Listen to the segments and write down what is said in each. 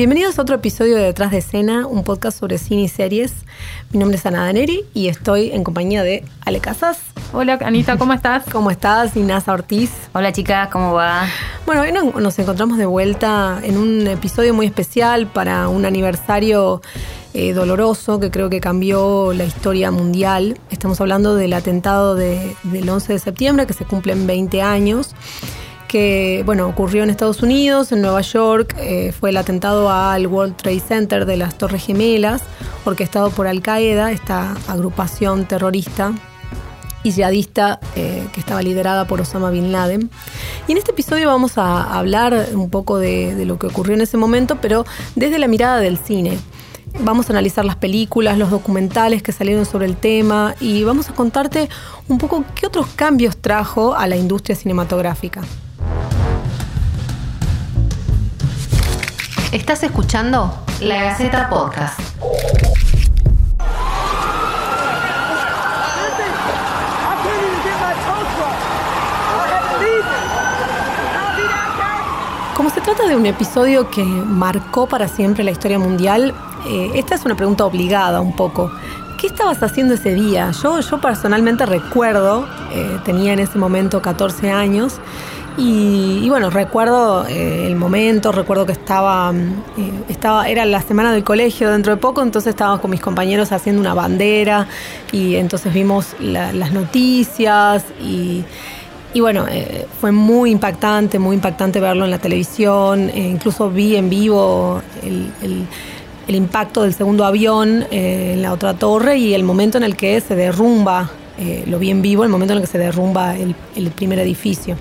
Bienvenidos a otro episodio de Detrás de Escena, un podcast sobre cine y series. Mi nombre es Ana Daneri y estoy en compañía de Ale Casas. Hola Anita, ¿cómo estás? ¿Cómo estás? Y Nasa Ortiz. Hola chicas, ¿cómo va? Bueno, hoy nos encontramos de vuelta en un episodio muy especial para un aniversario eh, doloroso que creo que cambió la historia mundial. Estamos hablando del atentado del 11 de septiembre, que se cumplen 20 años que bueno, ocurrió en Estados Unidos, en Nueva York, eh, fue el atentado al World Trade Center de las Torres Gemelas, orquestado por Al Qaeda, esta agrupación terrorista y yihadista eh, que estaba liderada por Osama Bin Laden. Y en este episodio vamos a hablar un poco de, de lo que ocurrió en ese momento, pero desde la mirada del cine. Vamos a analizar las películas, los documentales que salieron sobre el tema y vamos a contarte un poco qué otros cambios trajo a la industria cinematográfica. Estás escuchando La Gaceta Podcast. Como se trata de un episodio que marcó para siempre la historia mundial, eh, esta es una pregunta obligada un poco. ¿Qué estabas haciendo ese día? Yo, yo personalmente recuerdo, eh, tenía en ese momento 14 años, y, bueno, recuerdo eh, el momento, recuerdo que estaba, eh, estaba, era la semana del colegio dentro de poco, entonces estábamos con mis compañeros haciendo una bandera y entonces vimos las noticias y, bueno, eh, fue muy impactante, muy impactante verlo en la televisión, incluso vi en vivo el, impacto del segundo avión en la otra torre y el momento en el que se derrumba, lo vi en vivo, el momento en el que se derrumba el, el primer edificio.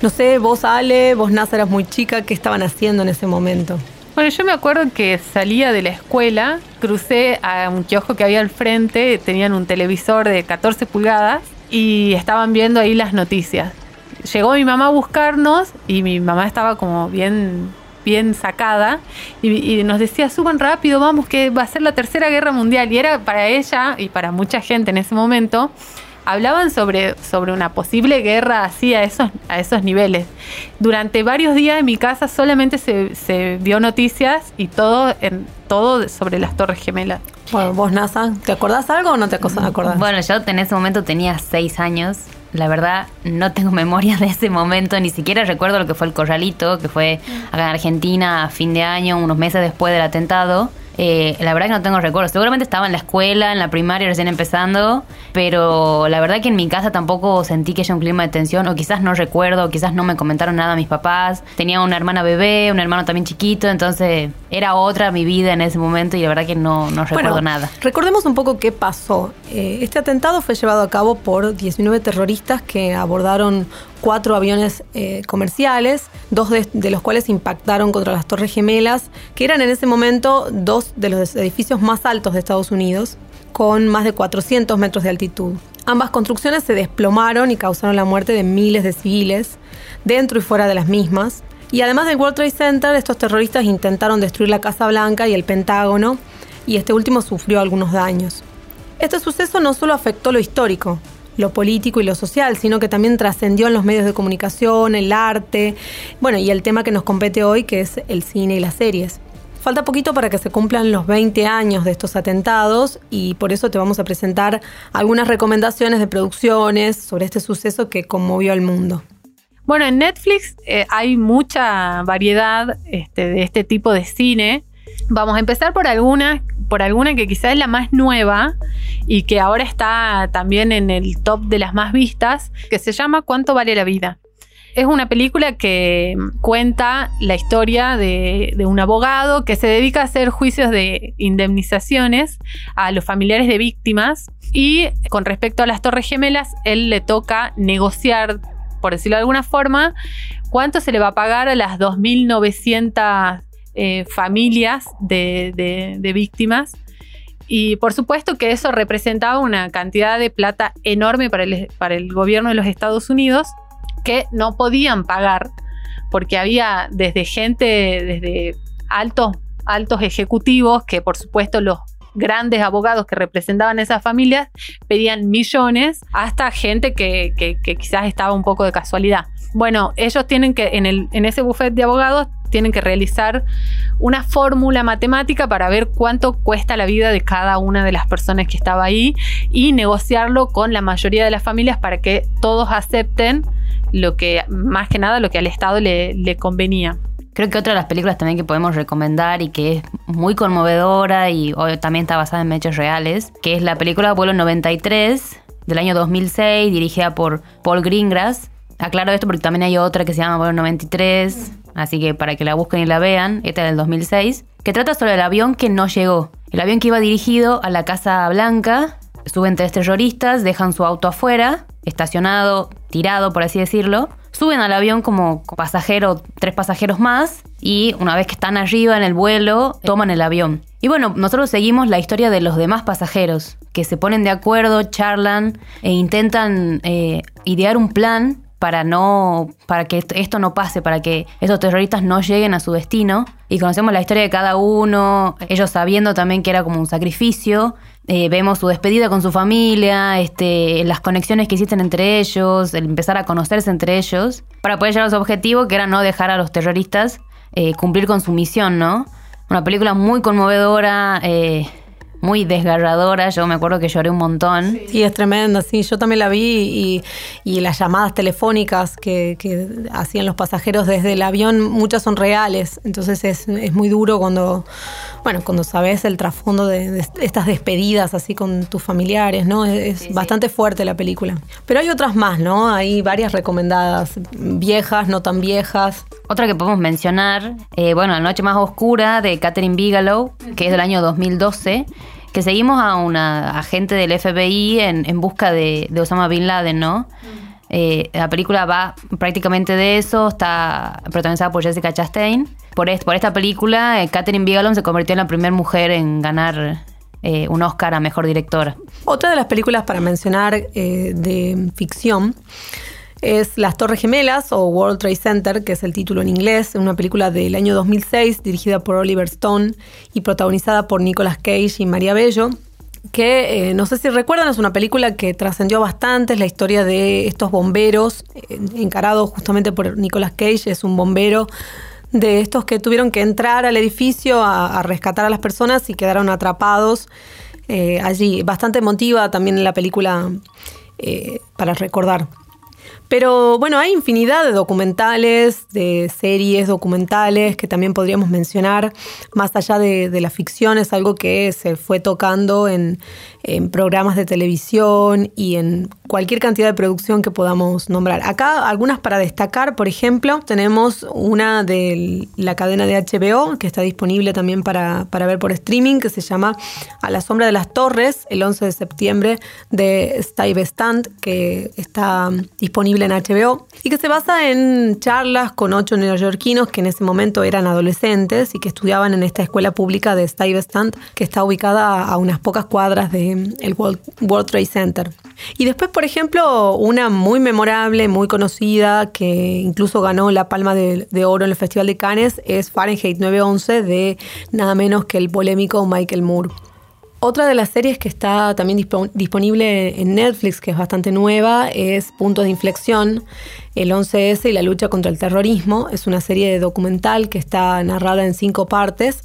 No sé, vos Ale, vos Nasa muy chica, ¿qué estaban haciendo en ese momento? Bueno, yo me acuerdo que salía de la escuela, crucé a un kiosco que había al frente, tenían un televisor de 14 pulgadas y estaban viendo ahí las noticias. Llegó mi mamá a buscarnos y mi mamá estaba como bien bien sacada y, y, nos decía suban rápido vamos que va a ser la tercera guerra mundial y era para ella y para mucha gente en ese momento hablaban sobre, sobre una posible guerra así a esos, a esos niveles. Durante varios días en mi casa solamente se, se vio noticias y todo, en, todo sobre las Torres Gemelas. Bueno, vos, NASA, ¿te acordás algo o no te acordás? Bueno, yo en ese momento tenía seis años. La verdad, no tengo memoria de ese momento, ni siquiera recuerdo lo que fue el corralito, que fue acá en Argentina a fin de año, unos meses después del atentado. Eh, la verdad que no tengo recuerdos. Seguramente estaba en la escuela, en la primaria, recién empezando, pero la verdad que en mi casa tampoco sentí que haya un clima de tensión, o quizás no recuerdo, quizás no me comentaron nada mis papás. Tenía una hermana bebé, un hermano también chiquito, entonces era otra mi vida en ese momento y la verdad que no, no recuerdo nada. Recordemos un poco qué pasó. Eh, este atentado fue llevado a cabo por 19 terroristas que abordaron cuatro aviones eh, comerciales, dos de, los cuales impactaron contra las Torres Gemelas, que eran en ese momento dos de los edificios más altos de Estados Unidos, con más de 400 metros de altitud. Ambas construcciones se desplomaron y causaron la muerte de miles de civiles, dentro y fuera de las mismas. Y además del World Trade Center, estos terroristas intentaron destruir la Casa Blanca y el Pentágono, y este último sufrió algunos daños. Este suceso no solo afectó lo histórico, lo político y lo social, sino que también trascendió en los medios de comunicación, el arte, bueno, y el tema que nos compete hoy, que es el cine y las series. Falta poquito para que se cumplan los 20 años de estos atentados y por eso te vamos a presentar algunas recomendaciones de producciones sobre este suceso que conmovió al mundo. Bueno, en Netflix eh, hay mucha variedad este, de este tipo de cine. Vamos a empezar por algunas por alguna que quizás es la más nueva y que ahora está también en el top de las más vistas, que se llama ¿Cuánto vale la vida? Es una película que cuenta la historia de, un abogado que se dedica a hacer juicios de indemnizaciones a los familiares de víctimas y con respecto a las Torres Gemelas, él le toca negociar, por decirlo de alguna forma, cuánto se le va a pagar a las 2.900 eh, familias de, víctimas. Y por supuesto que eso representaba una cantidad de plata enorme para el, gobierno de los Estados Unidos que no podían pagar porque había desde gente, desde altos, altos ejecutivos, que por supuesto los grandes abogados que representaban esas familias pedían millones, hasta gente que, que, quizás estaba un poco de casualidad. Bueno, ellos tienen que, en, el, en ese buffet de abogados, tienen que realizar una fórmula matemática para ver cuánto cuesta la vida de cada una de las personas que estaba ahí y negociarlo con la mayoría de las familias para que todos acepten lo que, más que nada, lo que al Estado le, convenía. Creo que otra de las películas también que podemos recomendar y que es muy conmovedora y también está basada en hechos reales, que es la película Vuelo 93 del año 2006, dirigida por Paul Greengrass. Aclaro esto porque también hay otra que se llama Vuelo 93, así que para que la busquen y la vean, esta es del 2006, que trata sobre el avión que no llegó. El avión que iba dirigido a la Casa Blanca, suben tres terroristas, dejan su auto afuera, estacionado, tirado por así decirlo, suben al avión como pasajero, tres pasajeros más, y una vez que están arriba en el vuelo, toman el avión. Y bueno, nosotros seguimos la historia de los demás pasajeros, que se ponen de acuerdo, charlan e intentan eh, idear un plan para no para que esto no pase, para que esos terroristas no lleguen a su destino. Y conocemos la historia de cada uno, ellos sabiendo también que era como un sacrificio. Eh, vemos su despedida con su familia, este, las conexiones que existen entre ellos, el empezar a conocerse entre ellos, para poder llegar a su objetivo, que era no dejar a los terroristas eh, cumplir con su misión, ¿no? Una película muy conmovedora, eh, muy desgarradora. Yo me acuerdo que lloré un montón. Sí, es tremenda, sí. Yo también la vi y, las llamadas telefónicas que, hacían los pasajeros desde el avión, muchas son reales. Entonces es, es muy duro cuando, bueno, cuando sabes el trasfondo de, estas despedidas así con tus familiares, ¿no? Es, bastante fuerte la película. Pero hay otras más, ¿no? Hay varias recomendadas, viejas, no tan viejas. Otra que podemos mencionar, eh, bueno, La Noche Más Oscura de Catherine Bigelow, que es del año 2012 que seguimos a una agente del FBI en, busca de, Osama Bin Laden, ¿no? Eh, la película va prácticamente de eso, está protagonizada por Jessica Chastain. Por, por esta película, eh, Catherine Bigelow se convirtió en la primera mujer en ganar eh, un Oscar a Mejor Directora. Otra de las películas para mencionar de ficción es Las Torres Gemelas o World Trade Center, que es el título en inglés, una película del año 2006 dirigida por Oliver Stone y protagonizada por Nicolas Cage y María Bello que eh, no sé si recuerdan, es una película que trascendió bastante, es la historia de estos bomberos, eh, encarado justamente por Nicolas Cage, es un bombero de estos que tuvieron que entrar al edificio a, rescatar a las personas y quedaron atrapados eh, allí. Bastante emotiva también la película para recordar. Pero bueno, hay infinidad de documentales, de series documentales que también podríamos mencionar, más allá de, la ficción, es algo que se fue tocando en, programas de televisión y en cualquier cantidad de producción que podamos nombrar. Acá algunas para destacar, por ejemplo, tenemos una de la cadena de HBO que está disponible también para, para ver por streaming, que se llama A la sombra de las torres, el 11 de septiembre de Stuyvesant, que está disponible en HBO y que se basa en charlas con ocho neoyorquinos que en ese momento eran adolescentes y que estudiaban en esta escuela pública de Stuyvesant que está ubicada a unas pocas cuadras del de World, World Trade Center. Y después, por ejemplo, una muy memorable, muy conocida, que incluso ganó la Palma de, de, Oro en el Festival de Cannes, es Fahrenheit 911 de nada menos que el polémico Michael Moore. Otra de las series que está también disponible en Netflix, que es bastante nueva, es Puntos de Inflexión, el 11S y la lucha contra el terrorismo. Es una serie documental que está narrada en cinco partes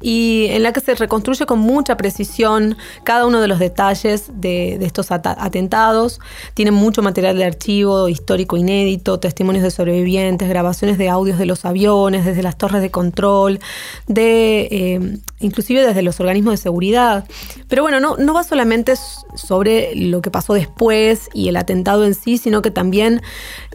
y en la que se reconstruye con mucha precisión cada uno de los detalles de, estos atentados. Tiene mucho material de archivo histórico inédito, testimonios de sobrevivientes, grabaciones de audios de los aviones, desde las torres de control, de eh, inclusive desde los organismos de seguridad. Pero bueno, no, no va solamente sobre lo que pasó después y el atentado en sí, sino que también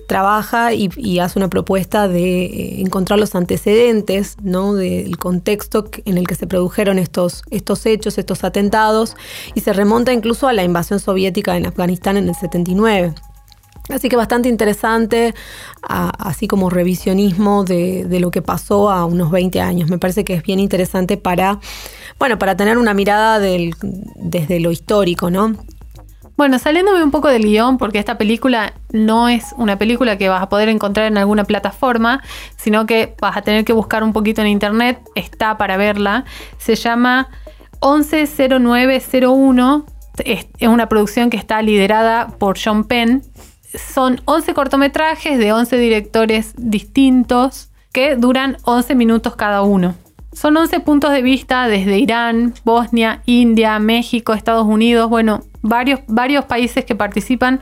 trabaja y, hace una propuesta de eh, encontrar los antecedentes, ¿no? del contexto en el que se produjeron estos, estos hechos, estos atentados, y se remonta incluso a la invasión soviética en Afganistán en el 79. Así que bastante interesante, así como revisionismo de, lo que pasó a unos 20 años. Me parece que es bien interesante para, bueno, para tener una mirada desde lo histórico, ¿no? Bueno, saliéndome un poco del guion, porque esta película no es una película que vas a poder encontrar en alguna plataforma, sino que vas a tener que buscar un poquito en internet, está para verla. Se llama 110901, es una producción que está liderada por John Penn. Son 11 cortometrajes de 11 directores distintos que duran 11 minutos cada uno. Son 11 puntos de vista desde Irán, Bosnia, India, México, Estados Unidos, bueno, varios, varios países que participan.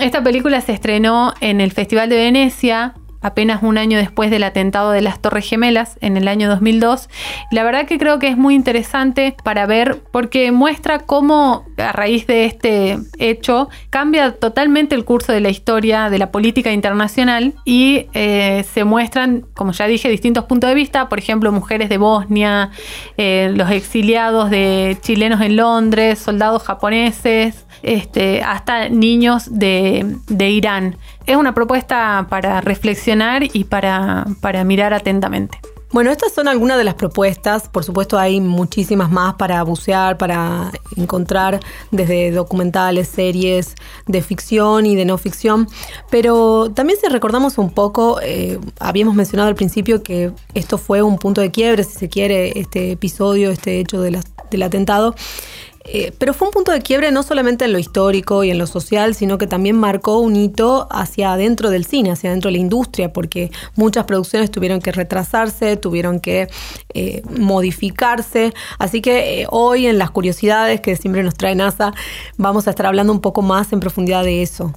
Esta película se estrenó en el Festival de Venecia apenas un año después del atentado de las Torres Gemelas en el año 2002. La verdad que creo que es muy interesante para ver porque muestra cómo a raíz de este hecho cambia totalmente el curso de la historia de la política internacional y eh, se muestran, como ya dije, distintos puntos de vista, por ejemplo, mujeres de Bosnia, eh, los exiliados de chilenos en Londres, soldados japoneses, este, hasta niños de, de Irán. Es una propuesta para reflexionar y para, para mirar atentamente. Bueno, estas son algunas de las propuestas. Por supuesto, hay muchísimas más para bucear, para encontrar desde documentales, series de ficción y de no ficción. Pero también si recordamos un poco, eh, habíamos mencionado al principio que esto fue un punto de quiebre, si se quiere, este episodio, este hecho del atentado. Eh, pero fue un punto de quiebre no solamente en lo histórico y en lo social, sino que también marcó un hito hacia adentro del cine, hacia adentro de la industria, porque muchas producciones tuvieron que retrasarse, tuvieron que eh, modificarse. Así que eh, hoy en las curiosidades que siempre nos trae NASA, vamos a estar hablando un poco más en profundidad de eso.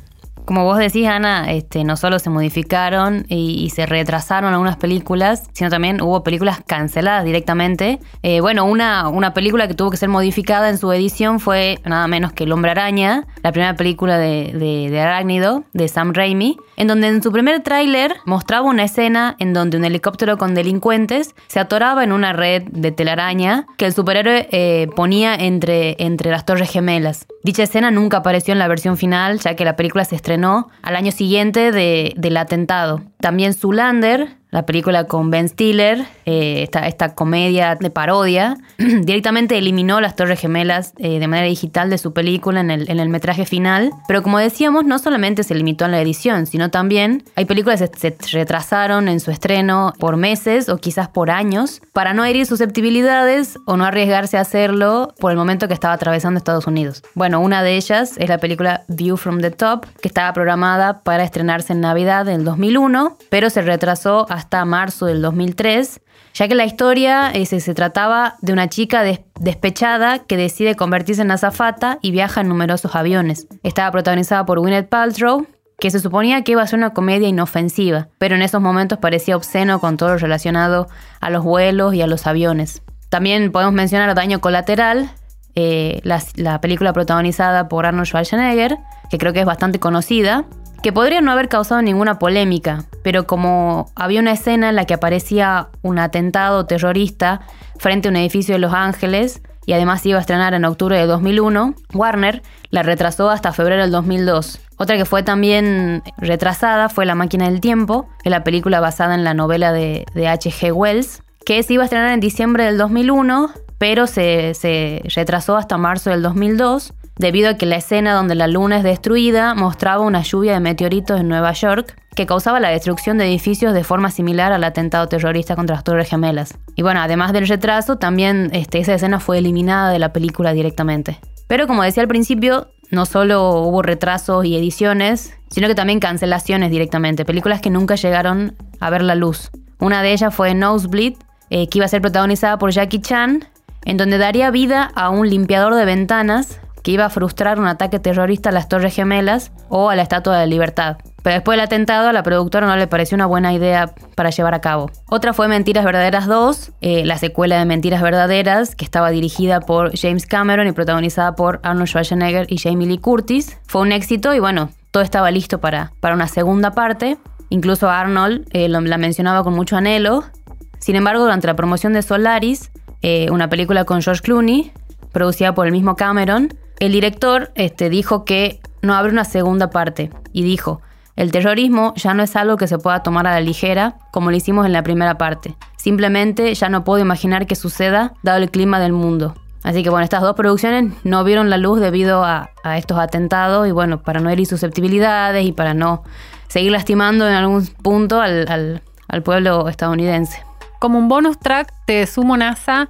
Como vos decís, Ana, este, no solo se modificaron y, se retrasaron algunas películas, sino también hubo películas canceladas directamente. Eh, bueno, una, una película que tuvo que ser modificada en su edición fue nada menos que El Hombre Araña, la primera película de, de, de de Sam Raimi, en donde en su primer tráiler mostraba una escena en donde un helicóptero con delincuentes se atoraba en una red de telaraña que el superhéroe eh, ponía entre, entre las torres gemelas. Dicha escena nunca apareció en la versión final, ya que la película se estrenó al año siguiente del atentado. También Zulander, la película con Ben Stiller, eh, esta, comedia de parodia, directamente eliminó las Torres Gemelas eh, de manera digital de su película en el, en el, metraje final. Pero como decíamos, no solamente se limitó en la edición, sino también hay películas que se, retrasaron en su estreno por meses o quizás por años para no herir susceptibilidades o no arriesgarse a hacerlo por el momento que estaba atravesando Estados Unidos. Bueno, una de ellas es la película View from the Top, que estaba programada para estrenarse en Navidad del 2001, pero se retrasó hasta marzo del 2003, ya que la historia se, trataba de una chica despechada que decide convertirse en azafata y viaja en numerosos aviones. Estaba protagonizada por Gwyneth Paltrow, que se suponía que iba a ser una comedia inofensiva, pero en esos momentos parecía obsceno con todo lo relacionado a los vuelos y a los aviones. También podemos mencionar Daño Colateral, eh, la película protagonizada por Arnold Schwarzenegger, que creo que es bastante conocida, que podría no haber causado ninguna polémica, pero como había una escena en la que aparecía un atentado terrorista frente a un edificio de Los Ángeles y además iba a estrenar en octubre de 2001, Warner la retrasó hasta febrero del 2002. Otra que fue también retrasada fue La máquina del tiempo, que es la película basada en la novela de, H.G. Wells, que se iba a estrenar en diciembre del 2001, pero se, se retrasó hasta marzo del 2002 debido a que la escena donde la luna es destruida mostraba una lluvia de meteoritos en Nueva York que causaba la destrucción de edificios de forma similar al atentado terrorista contra las Torres Gemelas. Y bueno, además del retraso, también este, esa escena fue eliminada de la película directamente. Pero como decía al principio, no solo hubo retrasos y ediciones, sino que también cancelaciones directamente, películas que nunca llegaron a ver la luz. Una de ellas fue Nosebleed, eh, que iba a ser protagonizada por Jackie Chan, en donde daría vida a un limpiador de ventanas que iba a frustrar un ataque terrorista a las Torres Gemelas o a la Estatua de la Libertad. Pero después del atentado a la productora no le pareció una buena idea para llevar a cabo. Otra fue Mentiras Verdaderas 2, eh, la secuela de Mentiras Verdaderas, que estaba dirigida por James Cameron y protagonizada por Arnold Schwarzenegger y Jamie Lee Curtis. Fue un éxito y bueno, todo estaba listo para, para una segunda parte. Incluso Arnold eh, la mencionaba con mucho anhelo. Sin embargo, durante la promoción de Solaris, eh, una película con George Clooney, producida por el mismo Cameron, el director este, dijo que no habrá una segunda parte y dijo, el terrorismo ya no es algo que se pueda tomar a la ligera como lo hicimos en la primera parte. Simplemente ya no puedo imaginar que suceda dado el clima del mundo. Así que bueno, estas dos producciones no vieron la luz debido a, estos atentados y bueno, para no herir susceptibilidades y para no seguir lastimando en algún punto al, al pueblo estadounidense. Como un bonus track de Sumo NASA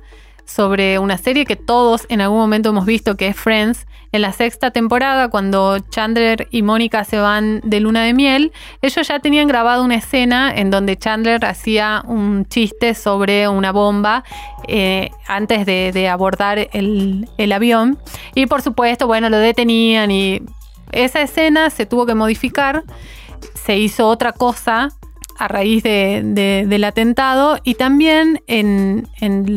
sobre una serie que todos en algún momento hemos visto que es Friends. En la sexta temporada, cuando Chandler y Mónica se van de luna de miel, ellos ya tenían grabado una escena en donde Chandler hacía un chiste sobre una bomba eh, antes de, abordar el, el avión. Y por supuesto, bueno, lo detenían y esa escena se tuvo que modificar, se hizo otra cosa a raíz del atentado y también en,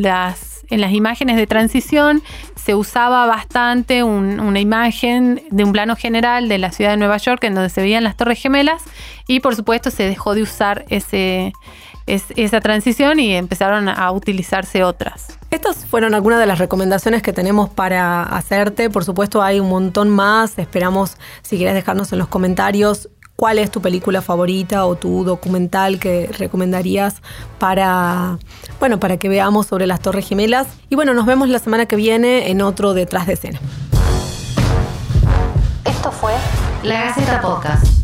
las, en las imágenes de transición se usaba bastante una imagen de un plano general de la ciudad de Nueva York en donde se veían las Torres Gemelas y por supuesto se dejó de usar esa transición y empezaron a utilizarse otras. Estas fueron algunas de las recomendaciones que tenemos para hacerte. Por supuesto hay un montón más. Esperamos si quieres dejarnos en los comentarios cuál es tu película favorita o tu documental que recomendarías para, bueno, para que veamos sobre las Torres Gemelas. Y bueno, nos vemos la semana que viene en otro Detrás de Escena. Esto fue La Gaceta Podcast.